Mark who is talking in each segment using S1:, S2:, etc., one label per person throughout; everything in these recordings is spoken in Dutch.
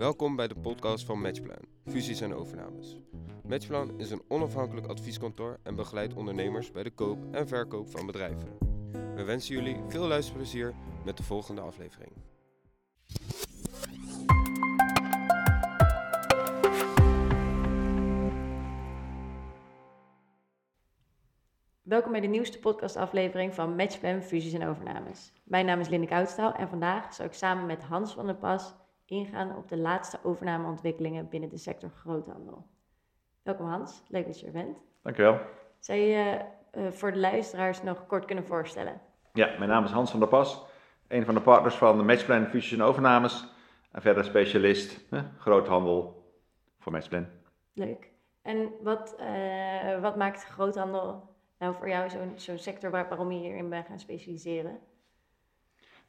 S1: Welkom bij de podcast van Matchplan, fusies en overnames. Matchplan is een onafhankelijk advieskantoor en begeleidt ondernemers bij de koop en verkoop van bedrijven. We wensen jullie veel luisterplezier met de volgende aflevering.
S2: Welkom bij de nieuwste podcastaflevering van Matchplan Fusies en Overnames. Mijn naam is Linde Koudstaal en vandaag zal ik samen met Hans van der Pas ingaan op de laatste overnameontwikkelingen binnen de sector groothandel. Welkom Hans, leuk dat je er bent.
S3: Dankjewel.
S2: Zou je je uh, voor de luisteraars nog kort kunnen voorstellen?
S3: Ja, mijn naam is Hans van der Pas, een van de partners van de Matchplan Fusies en Overnames en verder specialist hè, groothandel voor Matchplan.
S2: Leuk. En wat, uh, wat maakt groothandel nou voor jou zo'n zo'n sector waar, waarom je hierin bent gaan specialiseren?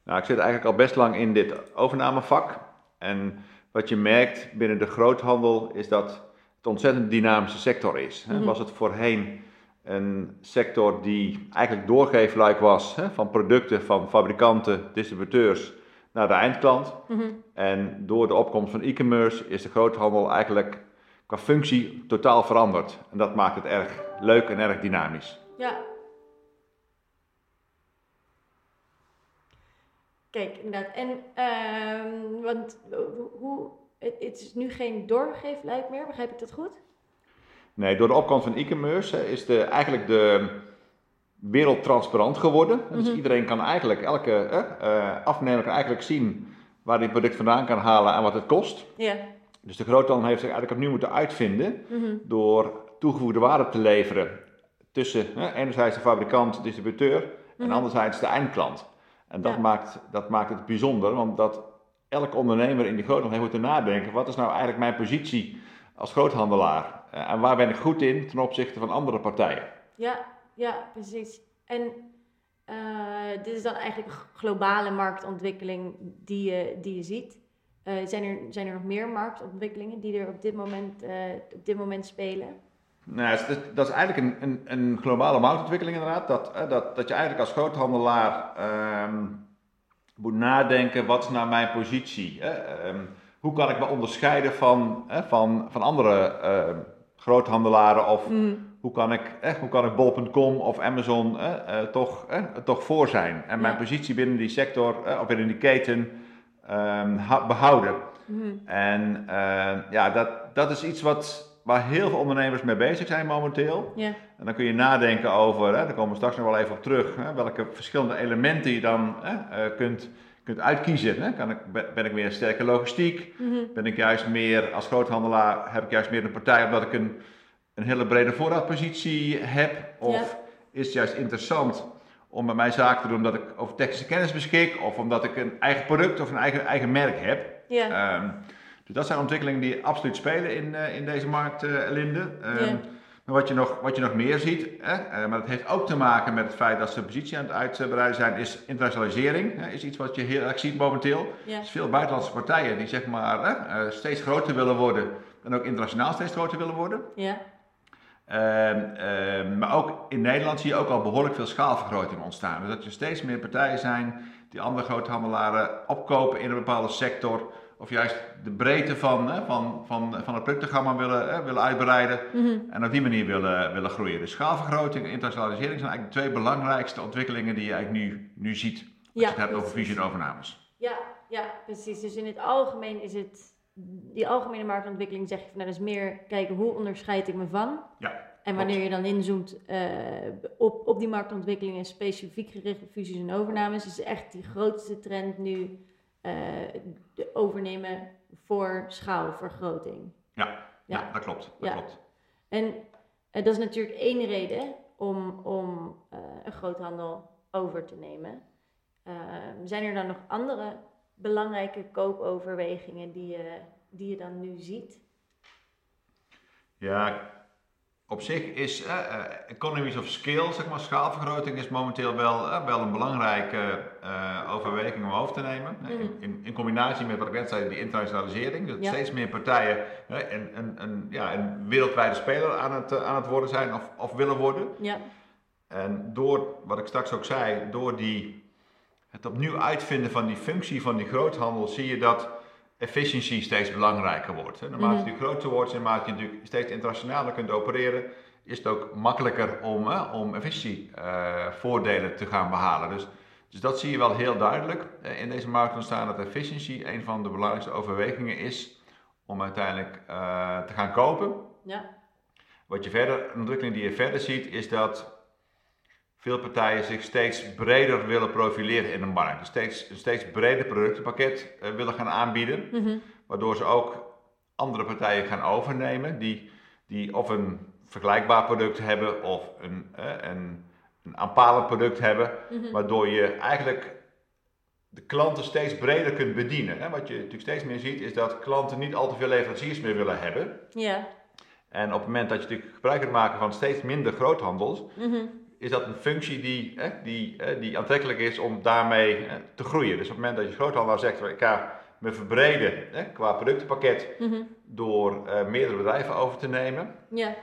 S3: Nou, ik zit eigenlijk al best lang in dit overnamevak. En wat je merkt binnen de groothandel is dat het een ontzettend dynamische sector is. Mm -hmm. Was het voorheen een sector die eigenlijk doorgeefluik was hè, van producten van fabrikanten, distributeurs naar de eindklant. Mm -hmm. En door de opkomst van e-commerce is de groothandel eigenlijk qua functie totaal veranderd. En dat maakt het erg leuk en erg dynamisch.
S2: Ja. Kijk, inderdaad. En, uh, want hoe, het, het, is nu geen doorgeefluik meer, begrijp ik dat goed?
S3: Nee, door de opkomst van e-commerce is de, eigenlijk de wereld transparant geworden. Mm -hmm. Dus iedereen kan eigenlijk, elke uh, afnemer kan eigenlijk zien waar hij product vandaan kan halen en wat het kost.
S2: Ja.
S3: Dus de groothandel heeft zich eigenlijk opnieuw moeten uitvinden mm -hmm. door toegevoegde waarde te leveren tussen hè, enerzijds de fabrikant, de distributeur mm -hmm. en anderzijds de eindklant. En dat, ja. maakt, dat maakt het bijzonder, want dat elke ondernemer in die groothandel heeft moeten nadenken, wat is nou eigenlijk mijn positie als groothandelaar? En waar ben ik goed in ten opzichte van andere partijen?
S2: Ja, ja precies. En uh, dit is dan eigenlijk een globale marktontwikkeling die je, die je ziet. Uh, zijn, er, zijn er nog meer marktontwikkelingen die er op dit moment, uh, op dit moment spelen?
S3: Nou, dat is eigenlijk een, een, een globale marktontwikkeling inderdaad. Dat, dat, dat je eigenlijk als groothandelaar um, moet nadenken, wat is nou mijn positie? Um, hoe kan ik me onderscheiden van, van, van andere uh, groothandelaren? Of mm. hoe kan ik, hoe kan ik bol.com of Amazon uh, toch, toch voor zijn? En mijn ja. positie binnen die sector of binnen die keten um, behouden. Mm. En ja, dat, dat is iets wat waar heel veel ondernemers mee bezig zijn momenteel.
S2: Ja.
S3: En dan kun je nadenken over, hè, daar komen we straks nog wel even op terug, hè, welke verschillende elementen je dan hè, uh, kunt, kunt uitkiezen. Hè. Kan ik, ben ik meer sterke logistiek? Mm -hmm. Ben ik juist meer, als groothandelaar, heb ik juist meer een partij omdat ik een, een hele brede voorraadpositie heb? Of ja. is het juist interessant om bij mij zaken te doen omdat ik over technische kennis beschik? Of omdat ik een eigen product of een eigen, eigen merk heb?
S2: Ja.
S3: Um, dus dat zijn ontwikkelingen die absoluut spelen in, uh, in deze markt, uh, Linde. Yeah. Maar wat je, nog, wat je nog meer ziet, hè, uh, maar dat heeft ook te maken met het feit dat ze positie aan het uitbreiden zijn, is internationalisering. Hè, is iets wat je heel erg ziet momenteel. Er zijn veel buitenlandse partijen die zeg maar, steeds groter willen worden en ook internationaal steeds groter willen worden.
S2: Yeah.
S3: Uh, uh, maar ook in Nederland zie je ook al behoorlijk veel schaalvergroting ontstaan. Dus dat er steeds meer partijen zijn die andere groothandelaren opkopen in een bepaalde sector of juist de breedte van, hè, van, van, van het productprogramma willen, hè, willen uitbreiden mm -hmm. en op die manier willen, willen groeien. Dus schaalvergroting en internationalisering zijn eigenlijk de twee belangrijkste ontwikkelingen die je eigenlijk nu, nu ziet als
S2: ja,
S3: je het hebt over fusie en overnames.
S2: Ja, ja, precies. Dus in het algemeen is het, die algemene marktontwikkeling zeg je van, nou, dat is meer kijken hoe onderscheid ik me van.
S3: Ja.
S2: En wanneer je dan inzoomt uh, op, op die marktontwikkelingen specifiek gericht op fusies en overnames, is echt die grootste trend nu uh, de overnemen voor schaalvergroting.
S3: Ja, ja. ja dat klopt. Dat
S2: ja.
S3: klopt.
S2: En uh, dat is natuurlijk één reden om, om uh, een groothandel over te nemen. zijn er dan nog andere belangrijke koopoverwegingen die je, die je dan nu ziet?
S3: Ja, op zich is uh, economies of scale, zeg maar, schaalvergroting, is momenteel wel, uh, wel een belangrijke uh, overweging om over te nemen. Mm. In, in, in, combinatie met wat ik net zei, die internationalisering. Dat ja. steeds meer partijen een, een, een, ja, een wereldwijde speler aan het, aan het worden zijn of, of willen worden.
S2: Ja.
S3: En door, wat ik straks ook zei, door die, het opnieuw uitvinden van die functie van die groothandel, zie je dat efficiëntie steeds belangrijker wordt. Hè. Naarmate
S2: Mhm.
S3: je groter wordt en naarmate je natuurlijk steeds internationaler kunt opereren, is het ook makkelijker om, hè, om efficiëntievoordelen te gaan behalen. Dus, dus dat zie je wel heel duidelijk eh, in deze markt ontstaan, dat efficiëntie een van de belangrijkste overwegingen is om uiteindelijk eh, te gaan kopen.
S2: Ja.
S3: Wat je verder, een ontwikkeling die je verder ziet, is dat veel partijen zich steeds breder willen profileren in de markt. Dus steeds, een steeds breder productenpakket eh, willen gaan aanbieden,
S2: Mhm.
S3: waardoor ze ook andere partijen gaan overnemen die, die of een vergelijkbaar product hebben of een, eh, een, een aanpalend product hebben,
S2: Mhm.
S3: waardoor je eigenlijk de klanten steeds breder kunt bedienen. Hè? Wat je natuurlijk steeds meer ziet, is dat klanten niet al te veel leveranciers meer willen hebben.
S2: Ja.
S3: En op het moment dat je natuurlijk gebruik kunt maken van steeds minder groothandels,
S2: Mhm.
S3: Is dat een functie die, hè, die, hè, die aantrekkelijk is om daarmee hè, te groeien. Dus op het moment dat je groothandelaar zegt, ik ga me verbreden hè, qua productenpakket
S2: Mhm.
S3: door eh, meerdere bedrijven over te nemen,
S2: Ja.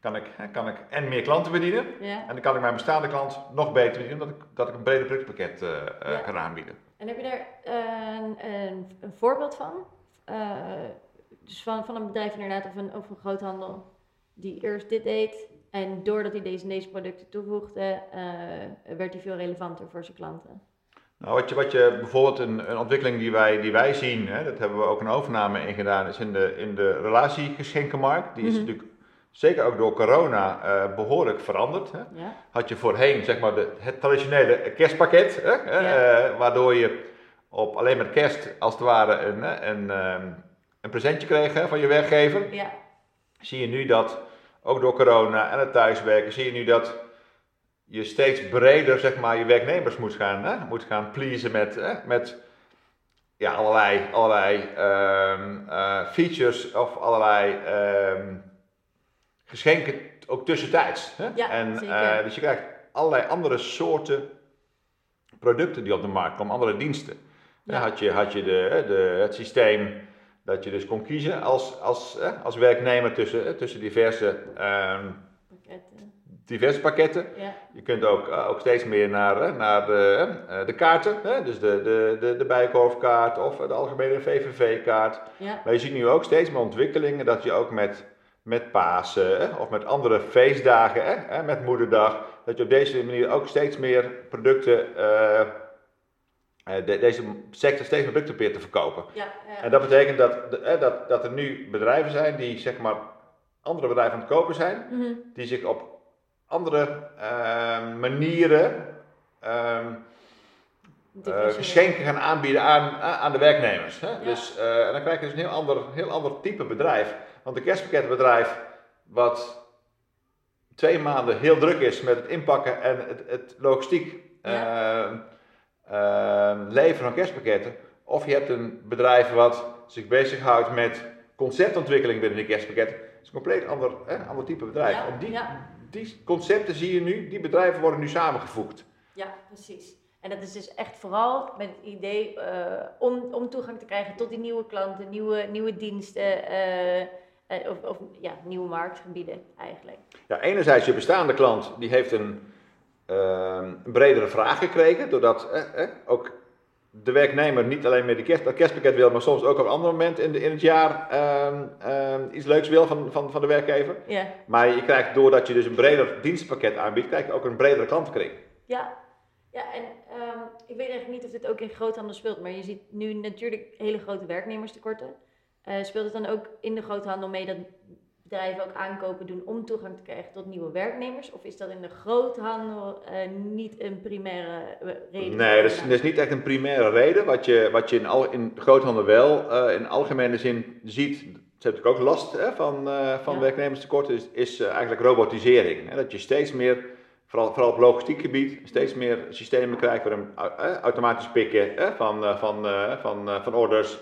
S3: kan ik, hè, kan ik en meer klanten bedienen.
S2: Ja.
S3: En dan kan ik mijn bestaande klant nog beter bedienen, omdat ik, dat ik een breder productpakket eh, eh,
S2: Ja.
S3: kan aanbieden.
S2: En heb je daar eh, een, een, een voorbeeld van? Eh, dus van, van een bedrijf inderdaad, of een, of een groothandel, die eerst dit deed. En doordat hij deze, deze producten toevoegde, eh, werd hij veel relevanter voor zijn klanten.
S3: Nou, wat je, wat je bijvoorbeeld een, een ontwikkeling die wij, die wij zien, hè, dat hebben we ook een overname in gedaan, is in de, in de relatiegeschenkenmarkt. Die is
S2: Mhm.
S3: natuurlijk zeker ook door corona eh, behoorlijk veranderd. Hè.
S2: Ja?
S3: Had je voorheen zeg maar de, het traditionele kerstpakket, hè,
S2: Ja.
S3: eh, waardoor je op, alleen met kerst als het ware een, hè, een, ehm, een presentje kreeg hè, van je werkgever.
S2: Ja.
S3: Zie je nu dat, ook door corona en het thuiswerken, zie je nu dat je steeds breder zeg maar, je werknemers moet gaan, hè, moet gaan pleasen met, hè, met ja, allerlei, allerlei ehm, eh, features of allerlei ehm, geschenken, ook tussentijds. Hè?
S2: Ja,
S3: en, eh, dus je krijgt allerlei andere soorten producten die op de markt komen, andere diensten.
S2: Ja.
S3: Dan had je, had je de, de, het systeem dat je dus kon kiezen als, als, hè, als werknemer tussen, tussen diverse, ehm,
S2: Pakketten.
S3: diverse pakketten.
S2: Ja.
S3: Je kunt ook, eh, ook steeds meer naar, naar de, eh, de kaarten, hè? dus de, de, de, de Bijenkorfkaart of de algemene VVV-kaart.
S2: Ja.
S3: Maar je ziet nu ook steeds meer ontwikkelingen dat je ook met, met Pasen hè, of met andere feestdagen, hè, met Moederdag, dat je op deze manier ook steeds meer producten, eh, de- deze sector steeds meer probeert te verkopen.
S2: Ja. ja.
S3: En dat betekent dat, de- hè, dat, dat er nu bedrijven zijn die zeg maar andere bedrijven aan het kopen zijn,
S2: Mhm.
S3: die zich op andere ehm, manieren ehm, eh, geschenken gaan aanbieden aan, aan de werknemers. Hè?
S2: Ja.
S3: Dus, eh, en dan krijg je dus een heel ander, heel ander type bedrijf. Want een kerstpakketbedrijf wat twee maanden heel druk is met het inpakken en het, het logistiek ehm, ehm, leveren van kerstpakketten. Of je hebt een bedrijf wat zich bezighoudt met conceptontwikkeling binnen die kerstpakketten. Dat is een compleet ander, hè, ander type bedrijf.
S2: Ja,
S3: en die,
S2: ja.
S3: die concepten zie je nu, die bedrijven worden nu samengevoegd.
S2: Ja, precies. En dat is dus echt vooral met het idee eh, om, om toegang te krijgen tot die nieuwe klanten, nieuwe, nieuwe diensten eh, eh, of, of ja, nieuwe marktgebieden eigenlijk.
S3: Ja, enerzijds je bestaande klant die heeft een, een bredere vraag gekregen, doordat eh, eh, ook de werknemer niet alleen met die kerst, dat kerstpakket wil, maar soms ook op een ander moment in, de, in het jaar ehm, ehm, iets leuks wil van, van, van de werkgever.
S2: Ja,
S3: Maar je krijgt, doordat je dus een breder dienstpakket aanbiedt, krijg je ook een bredere klantenkring.
S2: ja. ja en ehm, ik weet eigenlijk niet of dit ook in groothandel speelt, maar je ziet nu natuurlijk hele grote werknemerstekorten. Eh, speelt het dan ook in de groothandel mee dat bedrijven ook aankopen doen om toegang te krijgen tot nieuwe werknemers? Of is dat in de groothandel eh, niet een primaire eh, reden?
S3: Nee, dat is, dat is niet echt een primaire reden. Wat je, wat je in, al, in de groothandel wel eh, in algemene zin ziet, ze hebben natuurlijk ook last hè, van, eh van
S2: Ja.
S3: werknemerstekorten, is, is eigenlijk robotisering. Hè. Dat je steeds meer, vooral, vooral op logistiek gebied, steeds meer systemen krijgt waarin automatisch pikken hè, van, van, van, van orders.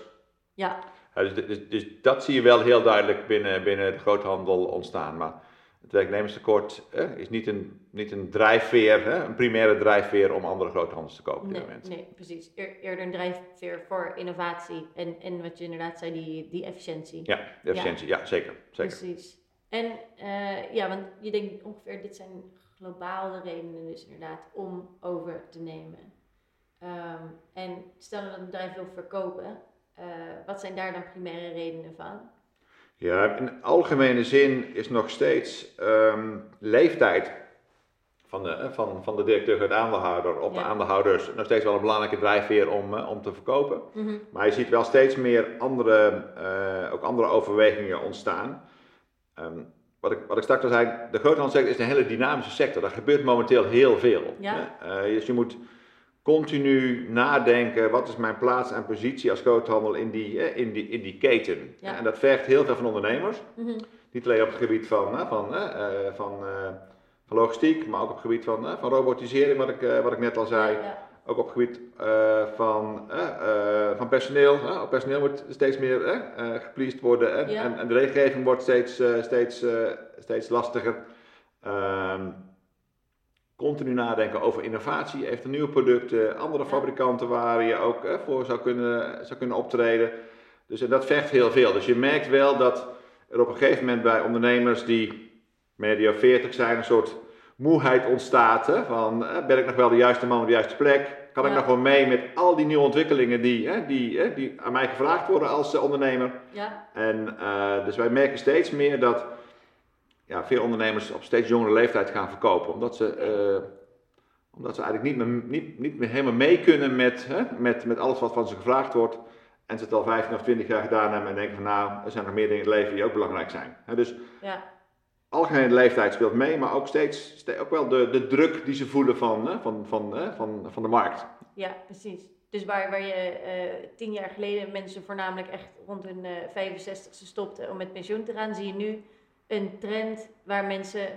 S2: Ja,
S3: dus, dus, dus dat zie je wel heel duidelijk binnen, binnen de groothandel ontstaan. Maar het werknemerstekort eh, is niet een, niet een drijfveer, hè, een primaire drijfveer om andere groothandels te kopen op dit
S2: Nee,
S3: moment.
S2: nee precies. Eer- eerder een drijfveer voor innovatie en, en wat je inderdaad zei, die, die efficiëntie.
S3: Ja, de efficiëntie, ja, zeker. zeker.
S2: Precies. En eh, ja, want je denkt ongeveer, dit zijn globale redenen dus inderdaad om over te nemen. Ehm, en stel dat een bedrijf wil verkopen, wat zijn daar dan primaire redenen van?
S3: Ja, in algemene zin is nog steeds um, leeftijd van de, van, van de directeur het aandeelhouder op de aandeelhouders nog steeds wel een belangrijke drijfveer om, om te verkopen. Mhm. Maar je ziet wel steeds meer andere, uh, ook andere overwegingen ontstaan. Um, wat ik, wat ik straks al zei, de groothandelssector is een hele dynamische sector. Daar gebeurt momenteel heel veel. Ja. Uh, dus je moet continu nadenken, wat is mijn plaats en positie als groothandel in die, eh, in die, in die keten. Ja. En dat vergt heel veel van ondernemers. Mm -hmm. Niet alleen op het gebied van, van, uh, van, van logistiek, maar ook op het gebied van, van robotisering, wat ik, wat ik net al zei. Ja, ook op het gebied van, van personeel. Uh, personeel moet steeds meer gepleased worden en, en, de regelgeving wordt steeds, steeds, steeds lastiger. Ehm, continu nadenken over innovatie, even nieuwe producten, andere fabrikanten waar je ook voor zou kunnen, zou kunnen optreden. Dus dat vergt heel veel. Dus je merkt wel dat er op een gegeven moment bij ondernemers die medio 40 zijn, een soort moeheid ontstaat. Hè, van ben ik nog wel de juiste man op de juiste plek? Kan ik nog wel mee met al die nieuwe ontwikkelingen die, hè, die, hè, die aan mij gevraagd worden als uh, ondernemer? Ja. En uh, dus wij merken steeds meer dat ja, veel ondernemers op steeds jongere leeftijd gaan verkopen. Omdat ze, uh, omdat ze eigenlijk niet meer, niet, niet meer helemaal mee kunnen met, hè, met, met alles wat van ze gevraagd wordt. En ze het al 15 of 20 jaar gedaan hebben en denken van nou, er zijn nog meer dingen in het leven die ook belangrijk zijn. dus ja. algemene leeftijd speelt mee, maar ook steeds, steeds ook wel de, de druk die ze voelen van, hè, van, van, hè, van, van de markt.
S2: Ja, precies. Dus waar, waar je uh, tien jaar geleden mensen voornamelijk echt rond hun uh, 65ste stopten om met pensioen te gaan, zie je nu een trend waar mensen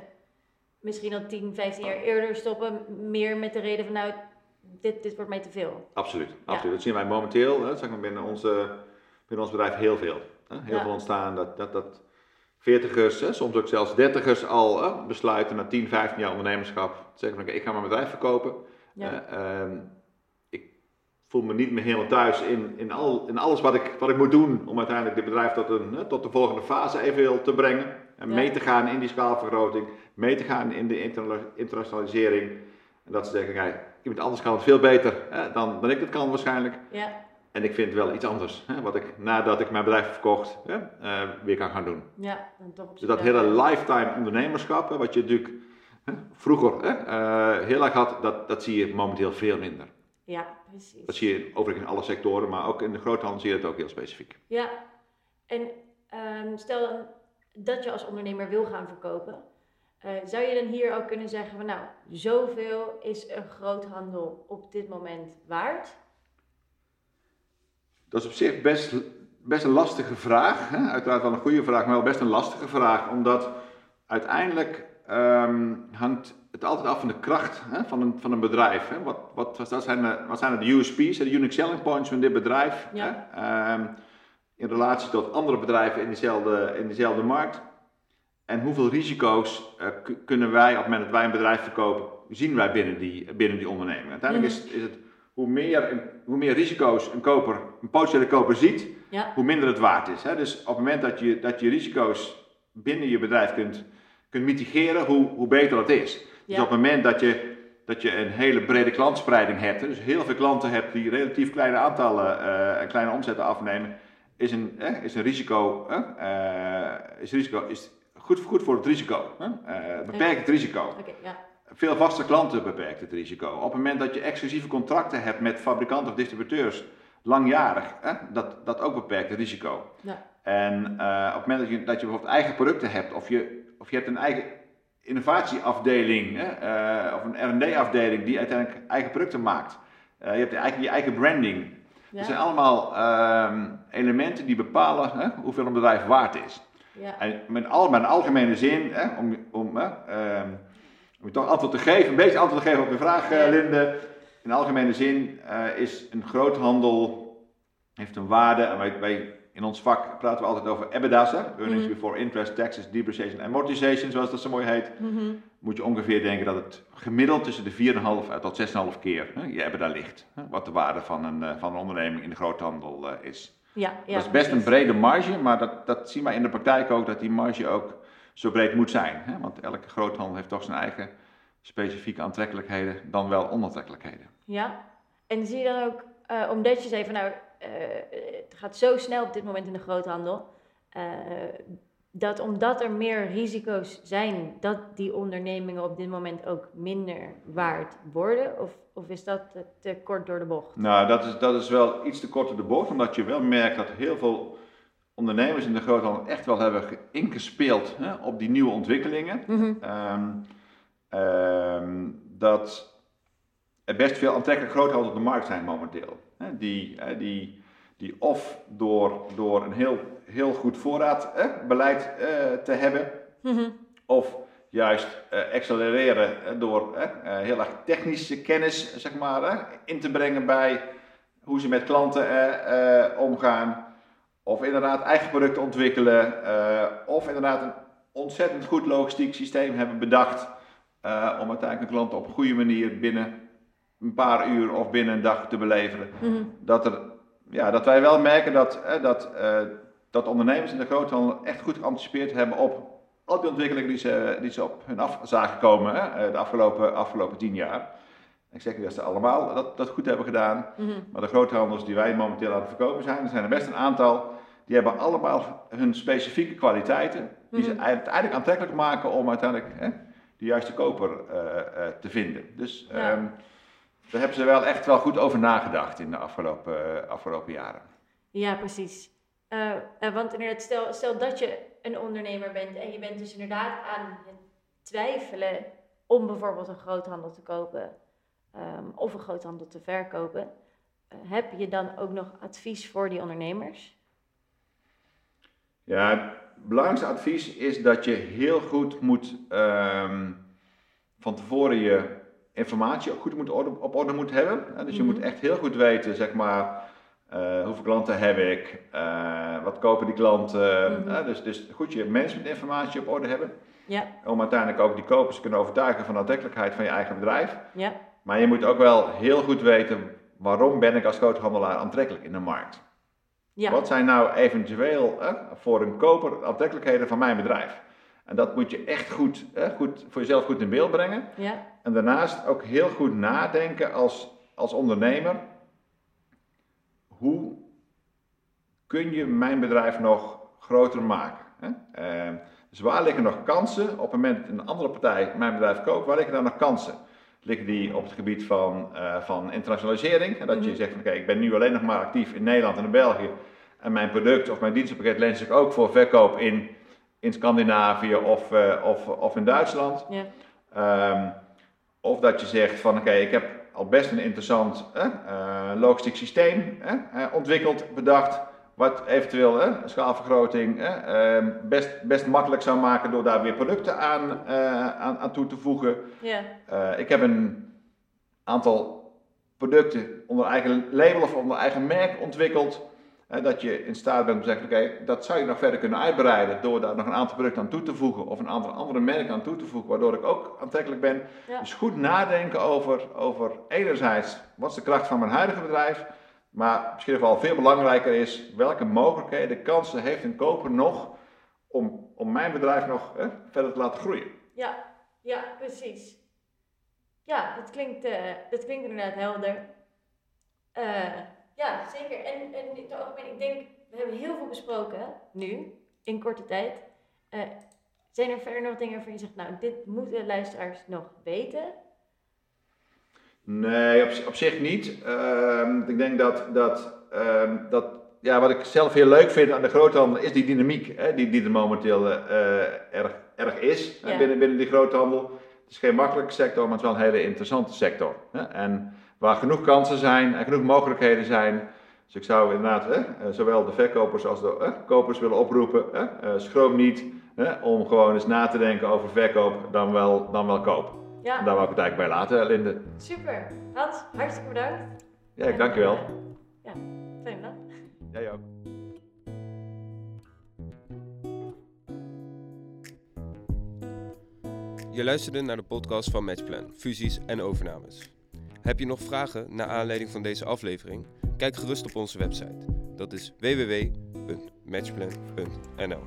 S2: misschien al 10, 15 jaar eerder stoppen, meer met de reden van nou, dit, dit wordt mij te veel.
S3: Absoluut, absoluut. Dat zien wij momenteel, hè, zeg maar binnen, onze, binnen ons bedrijf heel veel. Hè. Heel veel ontstaan dat, dat, dat veertigers, soms ook zelfs dertigers al hè, besluiten na 10, 15 jaar ondernemerschap, te zeggen van ik ga mijn bedrijf verkopen. Ja. Uh, ik voel me niet meer helemaal thuis in, in, al, in alles wat ik, wat ik moet doen om uiteindelijk dit bedrijf tot, een, tot de volgende fase eventueel te brengen. En mee te gaan in die schaalvergroting, mee te gaan in de internationalisering. En dat ze denken, kijk, iemand anders kan het veel beter hè, dan, dan ik het kan waarschijnlijk. Ja. En ik vind wel iets anders, hè, wat ik nadat ik mijn bedrijf heb verkocht, hè, uh, weer kan gaan doen. Ja, dus dat hele lifetime ondernemerschap, hè, wat je natuurlijk hè, vroeger uh, heel erg had, dat, dat zie je momenteel veel minder.
S2: Ja, precies.
S3: Dat zie je overigens in alle sectoren, maar ook in de groothandel zie je het ook heel specifiek.
S2: Ja, en um, stel dan dat je als ondernemer wil gaan verkopen. Uh, zou je dan hier ook kunnen zeggen van nou, zoveel is een groothandel op dit moment waard?
S3: Dat is op zich best, best een lastige vraag. Hè? Uiteraard wel een goede vraag, maar wel best een lastige vraag. Omdat uiteindelijk um, hangt het altijd af van de kracht hè, van, een, van een bedrijf. Hè? Wat, wat, wat, zijn de, wat zijn de USP's, de unique selling points van dit bedrijf? Ja. Hè? Um, in relatie tot andere bedrijven in dezelfde, in dezelfde markt? En hoeveel risico's uh, kunnen wij, op het moment dat wij een bedrijf verkopen, zien wij binnen die, binnen die onderneming? Uiteindelijk is, is het hoe meer, hoe meer risico's een koper, een potentiële koper ziet, hoe minder het waard is. Hè? Dus op het moment dat je, dat je risico's binnen je bedrijf kunt, kunt mitigeren, hoe, hoe beter het is. Dus op het moment dat je, dat je een hele brede klantspreiding hebt, dus heel veel klanten hebt die relatief kleine aantallen en uh, kleine omzetten afnemen, is een, eh, is een risico, eh, is risico is goed, goed voor het risico. Eh, beperkt het risico. ja. Veel vaste klanten beperkt het risico. Op het moment dat je exclusieve contracten hebt met fabrikanten of distributeurs, langjarig, dat, dat ook beperkt het risico. Ja. En op het moment dat je, dat je bijvoorbeeld eigen producten hebt, of je, of je hebt een eigen innovatieafdeling of een R&D-afdeling die uiteindelijk eigen producten maakt. je hebt je eigen, je eigen branding. Dat zijn allemaal ehm, elementen die bepalen hè, hoeveel een bedrijf waard is. Ja. En met, al, met een algemene zin, hè, om, om, um, om je toch antwoord te geven, een beetje antwoord te geven op de vraag, uh, Linde. In algemene zin uh, is een groothandel, heeft een waarde, en wij, wij in ons vak praten we altijd over EBITDA's, earnings mhm. before interest, taxes, depreciation amortization, zoals dat zo mooi heet. Mhm. Moet je ongeveer denken dat het gemiddeld tussen de 4,5 tot 6,5 keer hè, je EBITDA ligt. Hè, wat de waarde van een, uh, van een onderneming in de groothandel uh, is. Ja, ja, dat is best een brede marge, maar dat, dat zien we in de praktijk ook, dat die marge ook zo breed moet zijn. Hè, want elke groothandel heeft toch zijn eigen specifieke aantrekkelijkheden, dan wel onaantrekkelijkheden.
S2: Ja, en zie je dan ook, uh, omdat je zei van nou eh, het gaat zo snel op dit moment in de groothandel. eh, dat omdat er meer risico's zijn, dat die ondernemingen op dit moment ook minder waard worden? Of, of is dat te, kort door de bocht?
S3: Nou, dat is, dat is wel iets te kort op de bocht, omdat je wel merkt dat heel veel ondernemers in de groothandel echt wel hebben ge- ingespeeld hè, op die nieuwe ontwikkelingen.
S2: Mhm.
S3: Ehm, ehm, dat er best veel aantrekkelijke groothandels op de markt zijn momenteel. Hè, die, die, die of door, door een heel, heel goed voorraadbeleid eh, te hebben,
S2: Mhm.
S3: of juist eh, accelereren door eh, heel erg technische kennis zeg maar, eh, in te brengen bij hoe ze met klanten eh, eh, omgaan. Of inderdaad eigen producten ontwikkelen. eh, of inderdaad een ontzettend goed logistiek systeem hebben bedacht. eh, om uiteindelijk een klant op een goede manier binnen een paar uur of binnen een dag te beleveren
S2: Mhm.
S3: dat, er, ja, dat wij wel merken dat, dat, eh, dat ondernemers in de groothandel echt goed geanticipeerd hebben op al die ontwikkelingen die ze, die ze op hun af zagen komen hè, eh, de afgelopen, afgelopen tien jaar. Ik zeg niet dat ze allemaal dat, dat goed hebben gedaan,
S2: Mhm.
S3: maar de groothandels die wij momenteel aan het verkopen zijn, er zijn er best een aantal, die hebben allemaal hun specifieke kwaliteiten, die ze
S2: Mhm.
S3: uiteindelijk aantrekkelijk maken om uiteindelijk hè, de juiste koper eh, eh, te vinden. Dus
S2: Ja.
S3: ehm, daar hebben ze wel echt wel goed over nagedacht in de afgelopen, afgelopen jaren.
S2: Ja, precies. Eh, eh, want inderdaad, stel, stel dat je een ondernemer bent en je bent dus inderdaad aan het twijfelen om bijvoorbeeld een groothandel te kopen ehm, of een groothandel te verkopen. eh, heb je dan ook nog advies voor die ondernemers?
S3: Ja, het belangrijkste advies is dat je heel goed moet ehm, van tevoren je informatie ook goed moet orde, op orde moet hebben. Dus je
S2: Mhm.
S3: moet echt heel goed weten, zeg maar, eh, hoeveel klanten heb ik, eh, wat kopen die klanten.
S2: Mhm.
S3: hè, dus, dus goed je managementinformatie op orde hebben.
S2: Ja,
S3: Om uiteindelijk ook die kopers te kunnen overtuigen van de aantrekkelijkheid van je eigen bedrijf.
S2: ja,
S3: Maar je moet ook wel heel goed weten waarom ben ik als groothandelaar aantrekkelijk in de markt.
S2: ja.
S3: Wat zijn nou eventueel voor een koper aantrekkelijkheden van mijn bedrijf? En dat moet je echt goed, goed voor jezelf goed in beeld brengen.
S2: ja.
S3: En daarnaast ook heel goed nadenken als, als ondernemer. Hoe kun je mijn bedrijf nog groter maken? Hè? Eh, dus waar liggen nog kansen op het moment dat een andere partij mijn bedrijf koopt? Waar liggen daar nog kansen? Liggen die op het gebied van, eh, van internationalisering? En dat je
S2: Mhm.
S3: zegt van oké, ik ben nu alleen nog maar actief in Nederland en in België. En mijn product of mijn dienstenpakket leent zich ook voor verkoop in, in Scandinavië of, eh, of, of in Duitsland. Ehm, of dat je zegt van oké, ik heb al best een interessant eh, logistiek systeem eh, ontwikkeld, bedacht. Wat eventueel eh, schaalvergroting eh, ehm, best, best makkelijk zou maken door daar weer producten aan, eh, aan, aan toe te voegen.
S2: ja.
S3: Eh, ik heb een aantal producten onder eigen label of onder eigen merk ontwikkeld. Hè, dat je in staat bent om te zeggen, oké, dat zou je nog verder kunnen uitbreiden door daar nog een aantal producten aan toe te voegen of een aantal andere merken aan toe te voegen, waardoor ik ook aantrekkelijk ben.
S2: Ja.
S3: Dus goed nadenken over, over enerzijds, wat is de kracht van mijn huidige bedrijf, maar misschien wel veel belangrijker is, welke mogelijkheden, kansen heeft een koper nog om, om mijn bedrijf nog verder te laten groeien.
S2: Ja, ja, precies. Ja, dat klinkt, eh, dat klinkt inderdaad helder. Eh, ja, zeker. En, en in het algemeen, ik denk, we hebben heel veel besproken nu, in korte tijd. Eh, zijn er verder nog dingen waarvan je zegt, nou, dit moeten luisteraars nog weten?
S3: Nee, op, op zich niet. Ehm, ik denk dat, dat, ehm, dat ja, wat ik zelf heel leuk vind aan de groothandel is die dynamiek hè, die, die er momenteel eh, erg, erg is
S2: Ja.
S3: binnen, binnen die groothandel. Het is geen makkelijke sector, maar het is wel een hele interessante sector. Hè. En waar genoeg kansen zijn en genoeg mogelijkheden zijn. Dus ik zou inderdaad hè, eh, zowel de verkopers als de hè, kopers willen oproepen. Hè, eh, schroom niet hè, om gewoon eens na te denken over verkoop dan wel, dan wel koop.
S2: Ja,
S3: daar wou ik het eigenlijk bij laten, Linde.
S2: super. Hans, hartstikke bedankt.
S3: Ja, ik dank je wel.
S2: Ja, fijne dag.
S3: Jij ook.
S1: Je luisterde naar de podcast van Matchplan, fusies en overnames. Heb je nog vragen naar aanleiding van deze aflevering? Kijk gerust op onze website. Dat is www.matchplan.nl.